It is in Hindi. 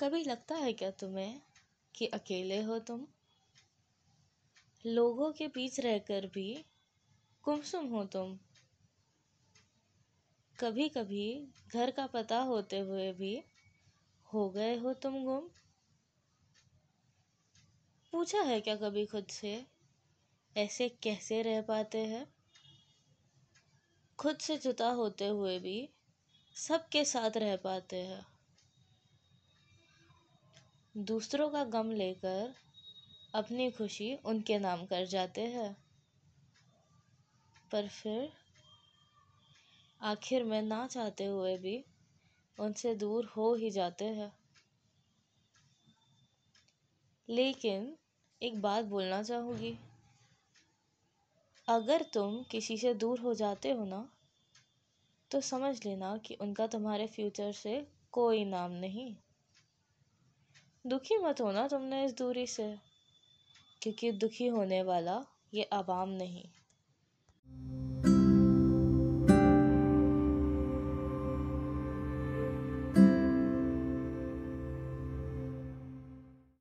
कभी लगता है क्या तुम्हें कि अकेले हो तुम? लोगों के बीच रहकर भी गुमसुम हो तुम। कभी कभी घर का पता होते हुए भी हो गए हो तुम गुम। पूछा है क्या कभी खुद से? ऐसे कैसे रह पाते हैं? खुद से जुदा होते हुए भी सबके साथ रह पाते हैं। दूसरों का गम लेकर अपनी खुशी उनके नाम कर जाते हैं। पर फिर आखिर में ना चाहते हुए भी उनसे दूर हो ही जाते हैं। लेकिन एक बात बोलना चाहूँगी। अगर तुम किसी से दूर हो जाते हो ना तो समझ लेना कि उनका तुम्हारे फ्यूचर से कोई नाम नहीं। दुखी मत होना तुमने इस दूरी से क्योंकि दुखी होने वाला ये आवाम नहीं।